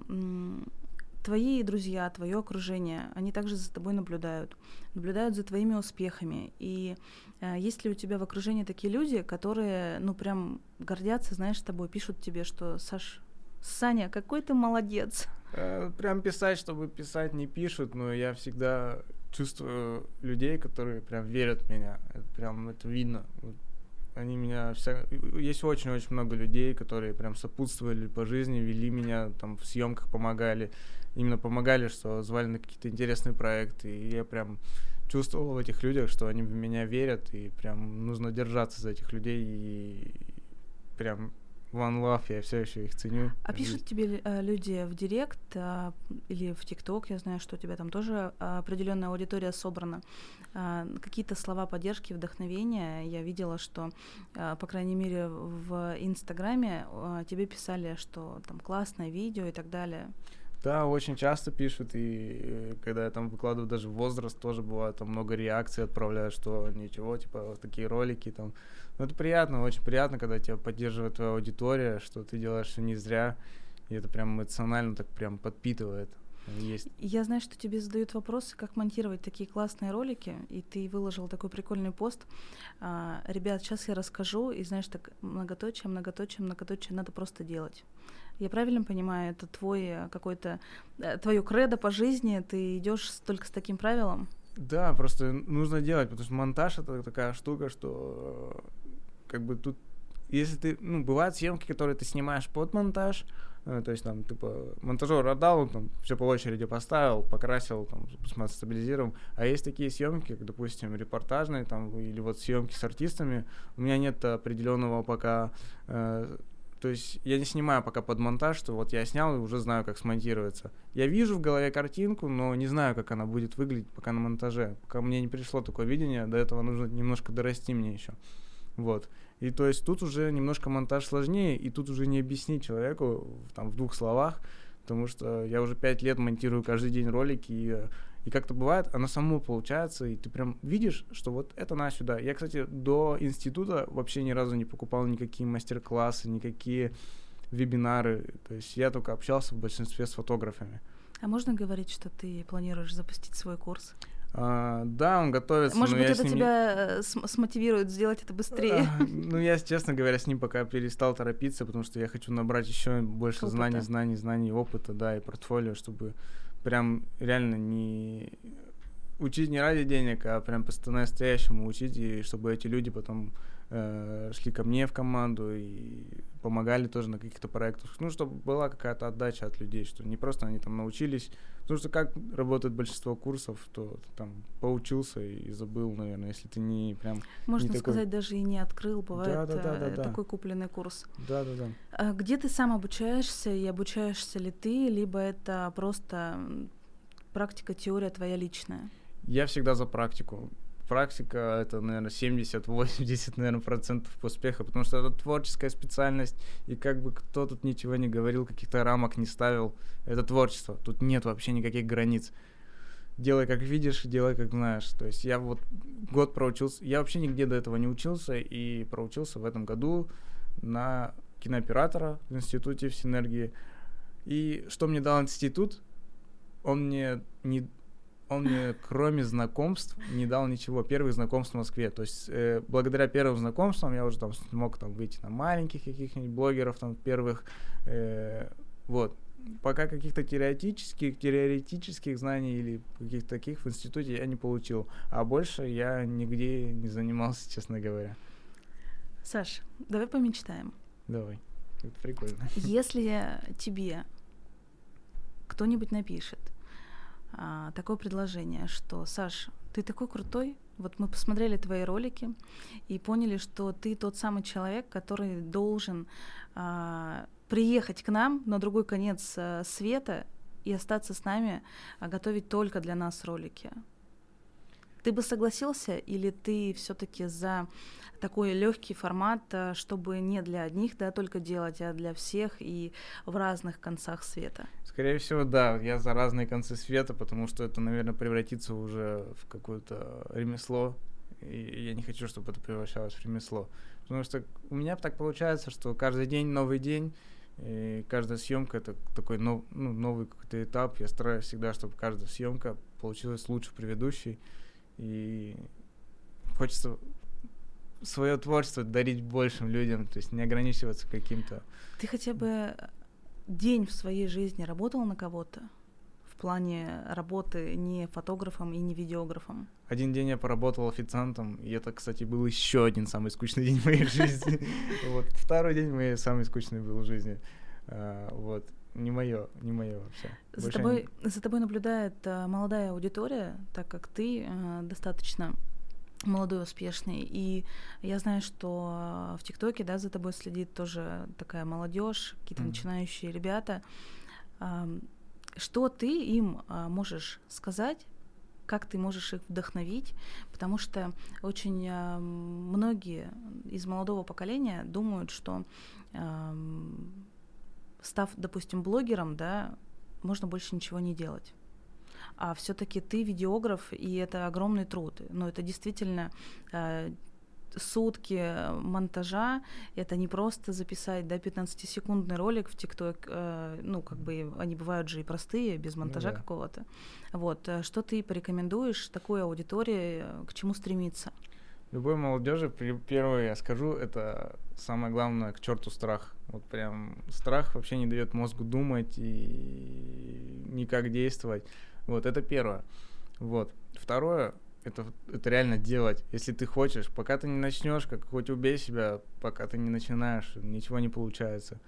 Твои друзья, твое окружение, они также за тобой наблюдают, наблюдают за твоими успехами. И э, есть ли у тебя в окружении такие люди, которые, ну, прям гордятся, знаешь, тобой, пишут тебе, что Саш, Саня, какой ты молодец. Э, прям писать, чтобы писать, не пишут, но я всегда чувствую людей, которые прям верят в меня. Это прям это видно. Они меня вся... Есть очень-очень много людей, которые прям сопутствовали по жизни, вели меня, там, в съемках помогали. Именно помогали, что звали на какие-то интересные проекты. И я прям чувствовал в этих людях, что они в меня верят, и прям нужно держаться за этих людей и прям One Love, я все еще их ценю. А пишут тебе э, люди в Директ э, или в ТикТок, я знаю, что у тебя там тоже э, определенная аудитория собрана. Э, какие-то слова поддержки, вдохновения. Я видела, что, э, по крайней мере, в Инстаграме э, тебе писали, что там классное видео и так далее. Да, очень часто пишут, и э, когда я там выкладываю даже возраст, тоже бывает, там много реакций отправляют, что ничего, типа, вот такие ролики там. Ну, это приятно, очень приятно, когда тебя поддерживает твоя аудитория, что ты делаешь все не зря, и это прям эмоционально так прям подпитывает. Есть. Я знаю, что тебе задают вопросы, как монтировать такие классные ролики, и ты выложил такой прикольный пост. А, ребят, сейчас я расскажу, и знаешь, так многоточие, многоточие, многоточие, надо просто делать. Я правильно понимаю, это твой э, какой-то э, твое кредо по жизни, ты идешь только с таким правилом? Да, просто нужно делать, потому что монтаж это такая штука, что э, как бы тут, если ты, ну, бывают съемки, которые ты снимаешь под монтаж, то есть там, типа, монтажер отдал, он там все по очереди поставил, покрасил, там, стабилизировал. А есть такие съемки, как, допустим, репортажные, там, или вот съемки с артистами. У меня нет определенного пока э, то есть я не снимаю пока под монтаж, что вот я снял и уже знаю, как смонтируется. Я вижу в голове картинку, но не знаю, как она будет выглядеть пока на монтаже. Пока мне не пришло такое видение, до этого нужно немножко дорасти мне еще. Вот. И то есть тут уже немножко монтаж сложнее, и тут уже не объяснить человеку там в двух словах, потому что я уже пять лет монтирую каждый день ролики, и и как-то бывает, оно само получается, и ты прям видишь, что вот это на сюда. Я, кстати, до института вообще ни разу не покупал никакие мастер-классы, никакие вебинары. То есть я только общался в большинстве с фотографами. А можно говорить, что ты планируешь запустить свой курс? А, да, он готовится. Может быть, это тебя не... смотивирует сделать это быстрее? А, ну, я, честно говоря, с ним пока перестал торопиться, потому что я хочу набрать еще больше опыта. знаний, знаний, знаний, опыта, да, и портфолио, чтобы прям реально не учить не ради денег, а прям по-настоящему учить, и чтобы эти люди потом э, шли ко мне в команду и помогали тоже на каких-то проектах. Ну, чтобы была какая-то отдача от людей, что не просто они там научились. Потому что как работает большинство курсов, то ты там поучился и забыл, наверное, если ты не прям... Можно не сказать, такой... даже и не открыл, бывает да, да, да, да, такой купленный курс. Да, да, да. А где ты сам обучаешься и обучаешься ли ты, либо это просто практика, теория твоя личная? Я всегда за практику практика это, наверное, 70-80, наверное, процентов успеха, потому что это творческая специальность, и как бы кто тут ничего не говорил, каких-то рамок не ставил, это творчество, тут нет вообще никаких границ. Делай как видишь, делай как знаешь. То есть я вот год проучился, я вообще нигде до этого не учился, и проучился в этом году на кинооператора в институте в Синергии. И что мне дал институт? Он мне не он мне, кроме знакомств, не дал ничего. Первых знакомств в Москве. То есть, э, благодаря первым знакомствам я уже там смог там выйти на маленьких каких-нибудь блогеров, там, первых. Э, вот. Пока каких-то теоретических, теоретических знаний или каких-то таких в институте я не получил. А больше я нигде не занимался, <laughs> честно говоря. Саш, давай помечтаем. Давай. Это прикольно. Если тебе кто-нибудь напишет, а, такое предложение, что Саш, ты такой крутой, вот мы посмотрели твои ролики и поняли, что ты тот самый человек, который должен а, приехать к нам на другой конец а, света и остаться с нами, а готовить только для нас ролики. Ты бы согласился или ты все-таки за такой легкий формат, э, чтобы не для одних, да, только делать, а для всех и в разных концах света? Скорее всего, да, я за разные концы света, потому что это, наверное, превратится уже в какое-то ремесло, и я не хочу, чтобы это превращалось в ремесло. Потому что у меня так получается, что каждый день новый день, и каждая съемка это такой ну, новый какой-то этап. Я стараюсь всегда, чтобы каждая съемка получилась лучше предыдущей. И хочется свое творчество дарить большим людям, то есть не ограничиваться каким-то. Ты хотя бы день в своей жизни работал на кого-то? В плане работы не фотографом и не видеографом? Один день я поработал официантом, и это, кстати, был еще один самый скучный <laughs> день в моей жизни. <laughs> Вот второй день мой самый скучный был в жизни. А, вот не мое, не мое вообще. За тобой, за тобой наблюдает а, молодая аудитория, так как ты а, достаточно молодой, успешный. И я знаю, что в ТикТоке, да, за тобой следит тоже такая молодежь, какие-то mm. начинающие ребята. А, что ты им а, можешь сказать? Как ты можешь их вдохновить? Потому что очень а, многие из молодого поколения думают, что став, допустим, блогером, да, можно больше ничего не делать. А все-таки ты видеограф, и это огромный труд. Но это действительно э, сутки монтажа, это не просто записать, да, 15-секундный ролик в ТикТок, э, ну, как бы они бывают же и простые, без монтажа ну, да. какого-то. Вот, э, что ты порекомендуешь такой аудитории, э, к чему стремиться? Любой молодежи, первое я скажу, это самое главное, к черту страх. Вот прям страх вообще не дает мозгу думать и никак действовать. Вот, это первое. Вот. Второе, это, это реально делать. Если ты хочешь, пока ты не начнешь, как хоть убей себя, пока ты не начинаешь, ничего не получается.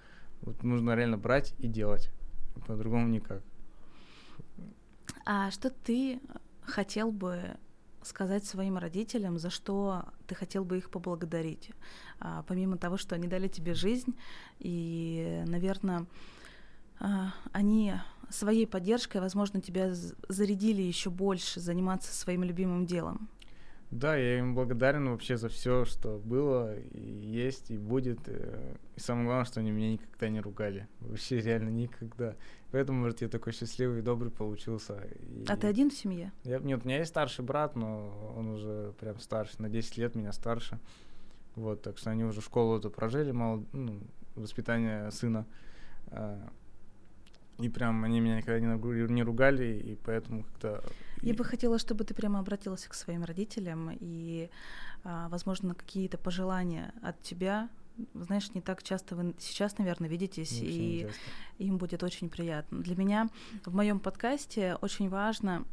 Вот нужно реально брать и делать. По-другому никак. А что ты хотел бы сказать своим родителям, за что ты хотел бы их поблагодарить? А, помимо того, что они дали тебе жизнь, и, наверное, а, они своей поддержкой, возможно, тебя зарядили еще больше заниматься своим любимым делом. Да, я им благодарен вообще за все, что было, и есть, и будет. Э, и самое главное, что они меня никогда не ругали. Вообще реально никогда. Поэтому, может, я такой счастливый и добрый получился. И... А ты один в семье? Я, нет, у меня есть старший брат, но он уже прям старше, на 10 лет меня старше. Вот, так что они уже школу эту прожили, мало, ну, воспитание сына. А, и прям они меня никогда не, не ругали, и поэтому как-то... Я бы хотела, чтобы ты прямо обратился к своим родителям, и, а, возможно, какие-то пожелания от тебя знаешь, не так часто вы сейчас, наверное, видитесь, и им будет очень приятно. Для меня в моем подкасте очень важно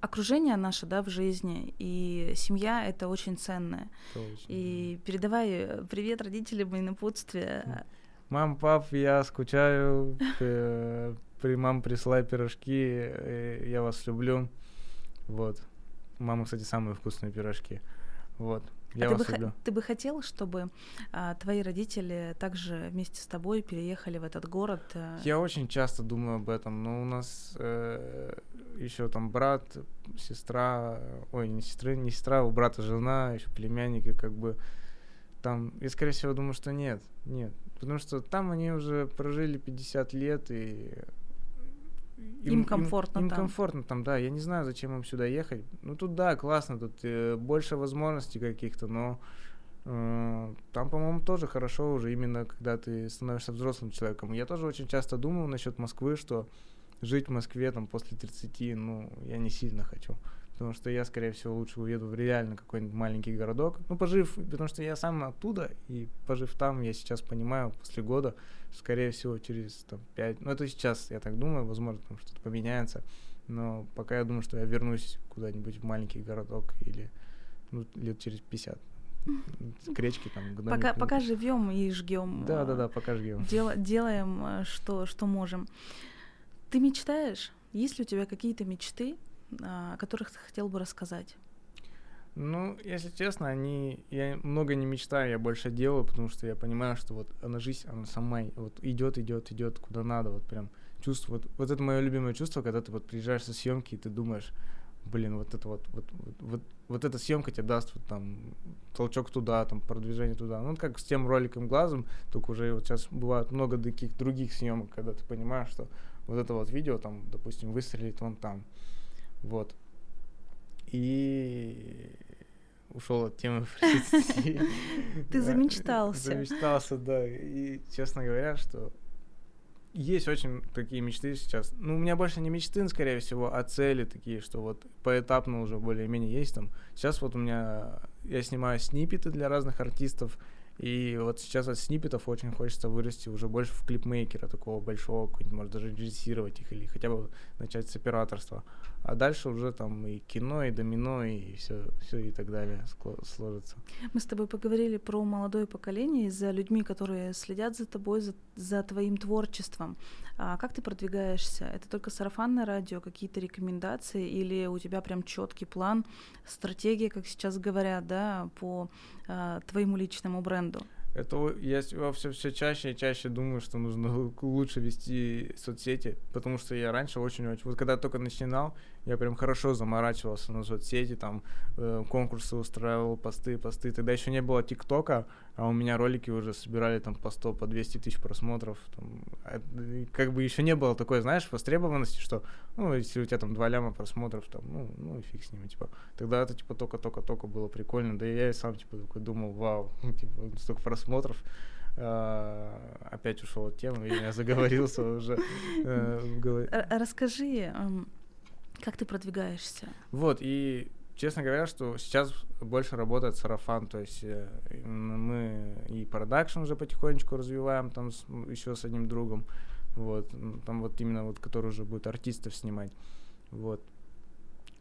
окружение наше, да, в жизни, и семья — это очень ценное. Точно. И передавай привет родителям и напутствие. Мам, пап, я скучаю. <laughs> При мам присылай пирожки. Я вас люблю. Вот. Мама, кстати, самые вкусные пирожки. Вот. Я а вас ты, люблю. Бы, ты бы хотел, чтобы а, твои родители также вместе с тобой переехали в этот город? А... Я очень часто думаю об этом, но у нас э, еще там брат, сестра, ой, не сестра, не сестра, у брата жена, еще племянник, и как бы там, я скорее всего думаю, что нет, нет, Потому что там они уже прожили 50 лет, и им, им комфортно им, им там. комфортно там, да. Я не знаю, зачем им сюда ехать. Ну тут да, классно, тут э, больше возможностей каких-то, но э, там, по-моему, тоже хорошо уже именно, когда ты становишься взрослым человеком. Я тоже очень часто думал насчет Москвы, что жить в Москве там после 30, ну, я не сильно хочу потому что я, скорее всего, лучше уеду в реально какой-нибудь маленький городок. Ну, пожив, потому что я сам оттуда, и пожив там, я сейчас понимаю, после года, скорее всего, через там, 5, ну, это сейчас, я так думаю, возможно, там что-то поменяется, но пока я думаю, что я вернусь куда-нибудь в маленький городок или ну, лет через 50 к речке там к пока пока живем и жгем да да да пока жгем. дел, делаем э, что что можем. Ты мечтаешь? Есть ли у тебя какие-то мечты о которых ты хотел бы рассказать? Ну, если честно, они, я много не мечтаю, я больше делаю, потому что я понимаю, что вот она жизнь, она сама вот идет, идет, идет куда надо, вот прям чувство, вот, вот это мое любимое чувство, когда ты вот приезжаешь со съемки и ты думаешь, блин, вот это вот, вот, вот, вот, вот эта съемка тебе даст вот там толчок туда, там продвижение туда. Ну, как с тем роликом глазом, только уже вот сейчас бывает много таких других съемок, когда ты понимаешь, что вот это вот видео там, допустим, выстрелит вон там. Вот. И ушел от темы <laughs> Ты замечтался. Замечтался, да. И, честно говоря, что есть очень такие мечты сейчас. Ну, у меня больше не мечты, скорее всего, а цели такие, что вот поэтапно уже более-менее есть там. Сейчас вот у меня, я снимаю снипеты для разных артистов, и вот сейчас от сниппетов очень хочется вырасти уже больше в клипмейкера такого большого, может даже режиссировать их или хотя бы начать с операторства. А дальше уже там и кино, и домино, и все, все и так далее сложится. Мы с тобой поговорили про молодое поколение, за людьми, которые следят за тобой, за, за твоим творчеством. А как ты продвигаешься? Это только сарафанное радио, какие-то рекомендации, или у тебя прям четкий план, стратегия, как сейчас говорят, да, по а, твоему личному бренду? Это я все, все чаще и чаще думаю, что нужно лучше вести соцсети, потому что я раньше очень-очень... Вот когда только начинал, я прям хорошо заморачивался на соцсети, там э, конкурсы устраивал, посты, посты. Тогда еще не было ТикТока, а у меня ролики уже собирали там по 100, по 200 тысяч просмотров. Там, а, как бы еще не было такой, знаешь, востребованности, что, ну, если у тебя там 2 ляма просмотров, там, ну, ну и фиг с ними, типа. Тогда это, типа, только-только-только было прикольно. Да и я и сам, типа, такой думал, вау, <laughs> типа, столько просмотров. Uh, опять ушел от темы, я заговорился уже uh, в голове. Как ты продвигаешься? Вот, и честно говоря, что сейчас больше работает сарафан, то есть э, мы и продакшн уже потихонечку развиваем там с, еще с одним другом, вот, там вот именно вот, который уже будет артистов снимать, вот.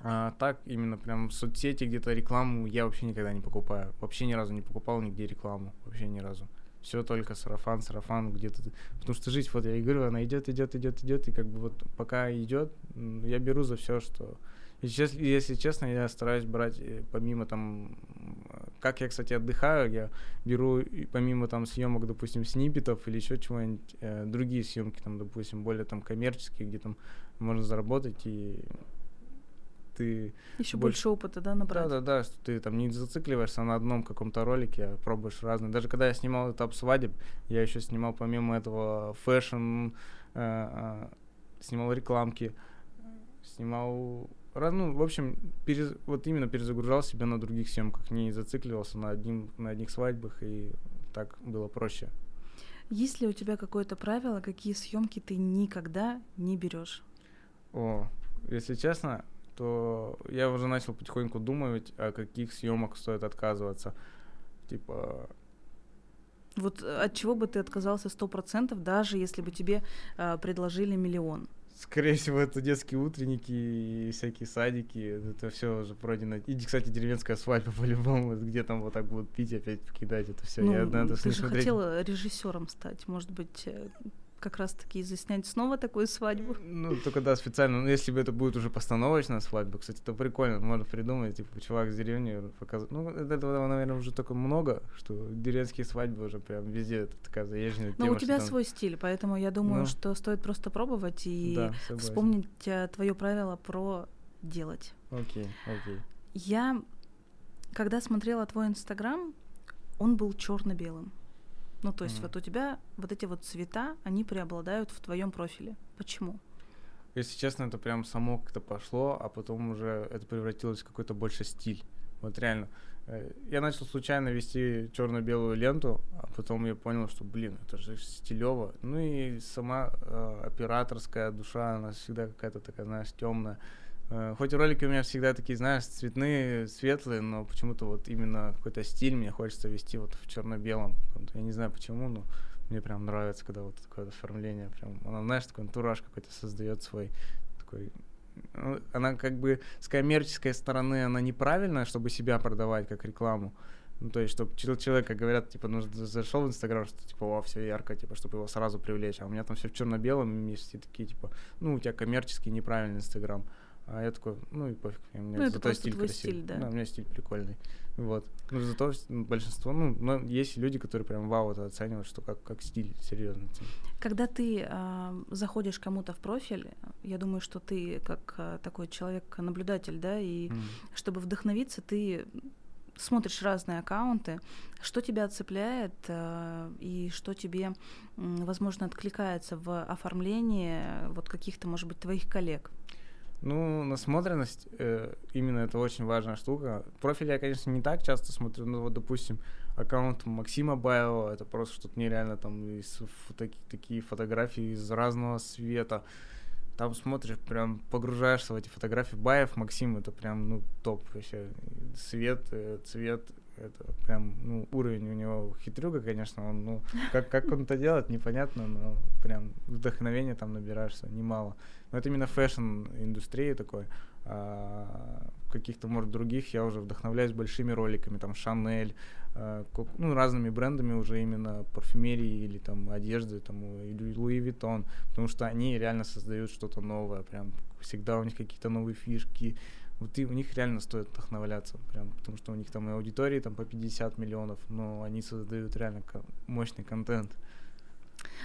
А так именно прям в соцсети где-то рекламу я вообще никогда не покупаю, вообще ни разу не покупал нигде рекламу, вообще ни разу все только сарафан, сарафан где-то. Потому что жизнь, вот я и говорю, она идет, идет, идет, идет, и как бы вот пока идет, я беру за все, что. Если, если честно, я стараюсь брать э, помимо там, как я, кстати, отдыхаю, я беру помимо там съемок, допустим, сниппетов или еще чего-нибудь, э, другие съемки там, допустим, более там коммерческие, где там можно заработать и ты... Еще больше, больше опыта, да, набрать? Да, да, да, что ты там не зацикливаешься на одном каком-то ролике, а пробуешь разные. Даже когда я снимал этап свадеб, я еще снимал помимо этого fashion, э, э, снимал рекламки, снимал ну, в общем, перез, вот именно перезагружал себя на других съемках, не зацикливался на, одним, на одних свадьбах, и так было проще. Есть ли у тебя какое-то правило, какие съемки ты никогда не берешь? О, если честно, то я уже начал потихоньку думать, о каких съемок стоит отказываться. Типа... Вот э, от чего бы ты отказался сто процентов, даже если бы тебе э, предложили миллион? Скорее всего, это детские утренники и всякие садики. Это все уже пройдено. И, кстати, деревенская свадьба <laughs> по-любому, где там вот так будут пить, опять покидать это все. Ну, Я, надо ты же смотреть. хотел режиссером стать, может быть, э, как раз-таки заснять снова такую свадьбу. Ну, только да, специально. Ну, если бы это будет уже постановочная свадьба, кстати, это прикольно. Можно придумать, типа, чувак с деревни показывает. Ну, этого, наверное, уже только много, что деревенские свадьбы уже прям везде это такая заезженная Но тема. у тебя там... свой стиль, поэтому я думаю, ну, что стоит просто пробовать и да, вспомнить а, твое правило про делать. Окей, окей. Я, когда смотрела твой инстаграм, он был черно-белым. Ну, то есть mm. вот у тебя вот эти вот цвета, они преобладают в твоем профиле. Почему? Если честно, это прям само как-то пошло, а потом уже это превратилось в какой-то больше стиль. Вот реально. Э, я начал случайно вести черно-белую ленту, а потом я понял, что, блин, это же стилево. Ну и сама э, операторская душа, она всегда какая-то такая, знаешь, темная. Э, хоть ролики у меня всегда такие, знаешь, цветные, светлые, но почему-то вот именно какой-то стиль мне хочется вести вот в черно-белом. Я не знаю почему, но мне прям нравится, когда вот такое оформление, прям, она, знаешь, такой антураж какой-то создает свой такой ну, она как бы с коммерческой стороны, она неправильная, чтобы себя продавать как рекламу. Ну, то есть, чтобы человек, как говорят, типа, ну, зашел в Инстаграм, что, типа, о, все ярко, типа, чтобы его сразу привлечь. А у меня там все в черно-белом, и все такие, типа, ну, у тебя коммерческий неправильный Инстаграм. А я такой, ну и пофиг, у меня ну, зато стиль красивый. Стиль, да? да, у меня стиль прикольный. Вот. Ну, зато большинство, ну, но есть люди, которые прям вау это оценивают, что как, как стиль серьезно. Когда ты э, заходишь кому-то в профиль, я думаю, что ты как э, такой человек-наблюдатель, да, и mm. чтобы вдохновиться, ты смотришь разные аккаунты, что тебя цепляет э, и что тебе, э, возможно, откликается в оформлении вот каких-то, может быть, твоих коллег. Ну, насмотренность, э, именно это очень важная штука. Профиль я, конечно, не так часто смотрю, но вот, допустим, аккаунт Максима Баева, это просто что-то нереально, там, из, таки, такие фотографии из разного света. Там смотришь, прям погружаешься в эти фотографии. Баев, Максим, это прям, ну, топ вообще. Свет, э, цвет, это прям, ну, уровень у него хитрюга, конечно, он, ну, как, как он это делает, непонятно, но прям вдохновение там набираешься немало. Но это именно fashion-индустрия такой. А каких-то, может, других я уже вдохновляюсь большими роликами, там, Шанель, а, ну, разными брендами уже именно парфюмерии или там одежды, там, или Луи Виттон, потому что они реально создают что-то новое, прям всегда у них какие-то новые фишки, вот и у них реально стоит вдохновляться, прям, потому что у них там и аудитории там по 50 миллионов, но они создают реально мощный контент.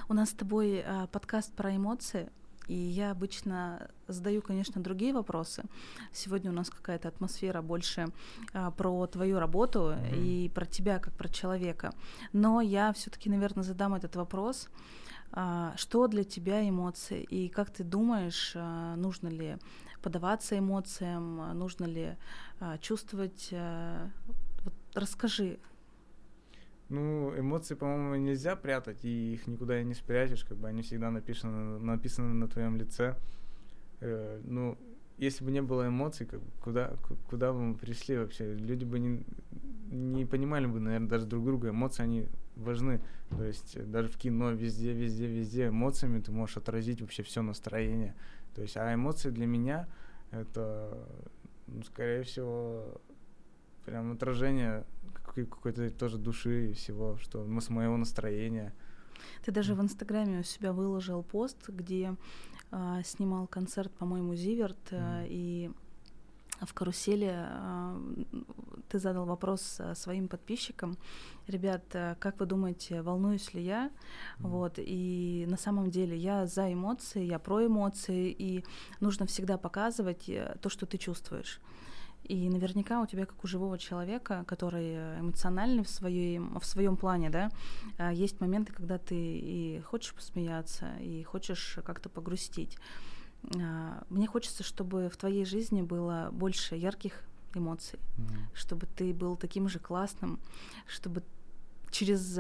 У нас с тобой э, подкаст про эмоции. И я обычно задаю, конечно, другие вопросы. Сегодня у нас какая-то атмосфера больше а, про твою работу mm-hmm. и про тебя как про человека. Но я все-таки, наверное, задам этот вопрос. А, что для тебя эмоции? И как ты думаешь, а, нужно ли подаваться эмоциям, а, нужно ли а, чувствовать? А, вот расскажи. Ну, эмоции, по-моему, нельзя прятать, и их никуда не спрячешь, как бы они всегда написаны, написаны на твоем лице. Э, ну, если бы не было эмоций, как, куда, куда бы мы пришли вообще? Люди бы не, не понимали бы, наверное, даже друг друга. Эмоции, они важны. То есть э, даже в кино, везде, везде, везде эмоциями ты можешь отразить вообще все настроение. То есть, а эмоции для меня это, ну, скорее всего, прям отражение какой-то тоже души и всего, что с моего настроения. Ты даже в Инстаграме у себя выложил пост, где э, снимал концерт, по-моему, Зиверт, э, mm. и в карусели э, ты задал вопрос своим подписчикам, ребят, э, как вы думаете, волнуюсь ли я? Mm. Вот и на самом деле я за эмоции, я про эмоции, и нужно всегда показывать э, то, что ты чувствуешь. И наверняка у тебя, как у живого человека, который эмоциональный в, своей, в своем плане, да, есть моменты, когда ты и хочешь посмеяться, и хочешь как-то погрустить. А, мне хочется, чтобы в твоей жизни было больше ярких эмоций, mm-hmm. чтобы ты был таким же классным, чтобы через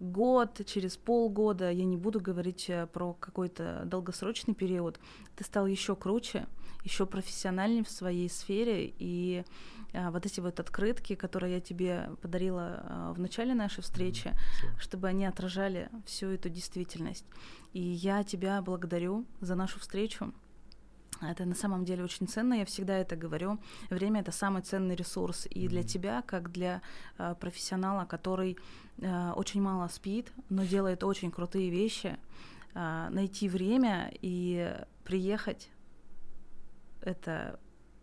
год, через полгода, я не буду говорить э, про какой-то долгосрочный период, ты стал еще круче, еще профессиональнее в своей сфере, и а, вот эти вот открытки, которые я тебе подарила а, в начале нашей встречи, mm-hmm. чтобы они отражали всю эту действительность. И я тебя благодарю за нашу встречу. Это на самом деле очень ценно, я всегда это говорю. Время это самый ценный ресурс и mm-hmm. для тебя, как для э, профессионала, который э, очень мало спит, но делает очень крутые вещи, э, найти время и приехать. Это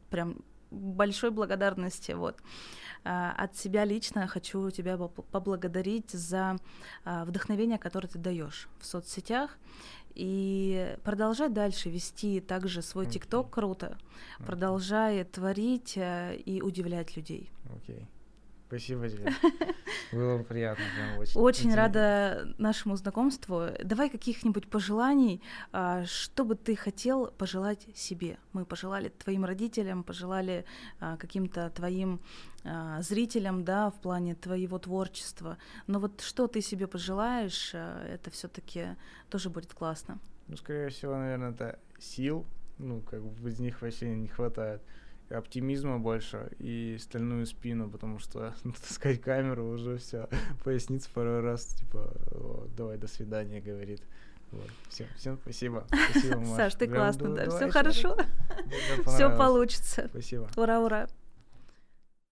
прям большой благодарности. Вот. От себя лично хочу тебя поблагодарить за вдохновение, которое ты даешь в соцсетях и продолжать дальше вести также свой ТикТок okay. круто, okay. продолжая творить э, и удивлять людей. Окей. Okay. Спасибо тебе. <laughs> Было приятно, прям очень. Очень интересно. рада нашему знакомству. Давай каких-нибудь пожеланий, а, что бы ты хотел пожелать себе. Мы пожелали твоим родителям, пожелали а, каким-то твоим а, зрителям, да, в плане твоего творчества. Но вот что ты себе пожелаешь, это все-таки тоже будет классно. Ну, скорее всего, наверное, это сил, ну, как бы из них вообще не хватает оптимизма больше и стальную спину, потому что <laughs> таскать камеру уже все, поясница пару раз, типа, давай, до свидания, говорит. Вот. Всем, всем спасибо. Спасибо, <laughs> Маш. Саш, ты классно, да, все хорошо. Все получится. Спасибо. Ура, ура.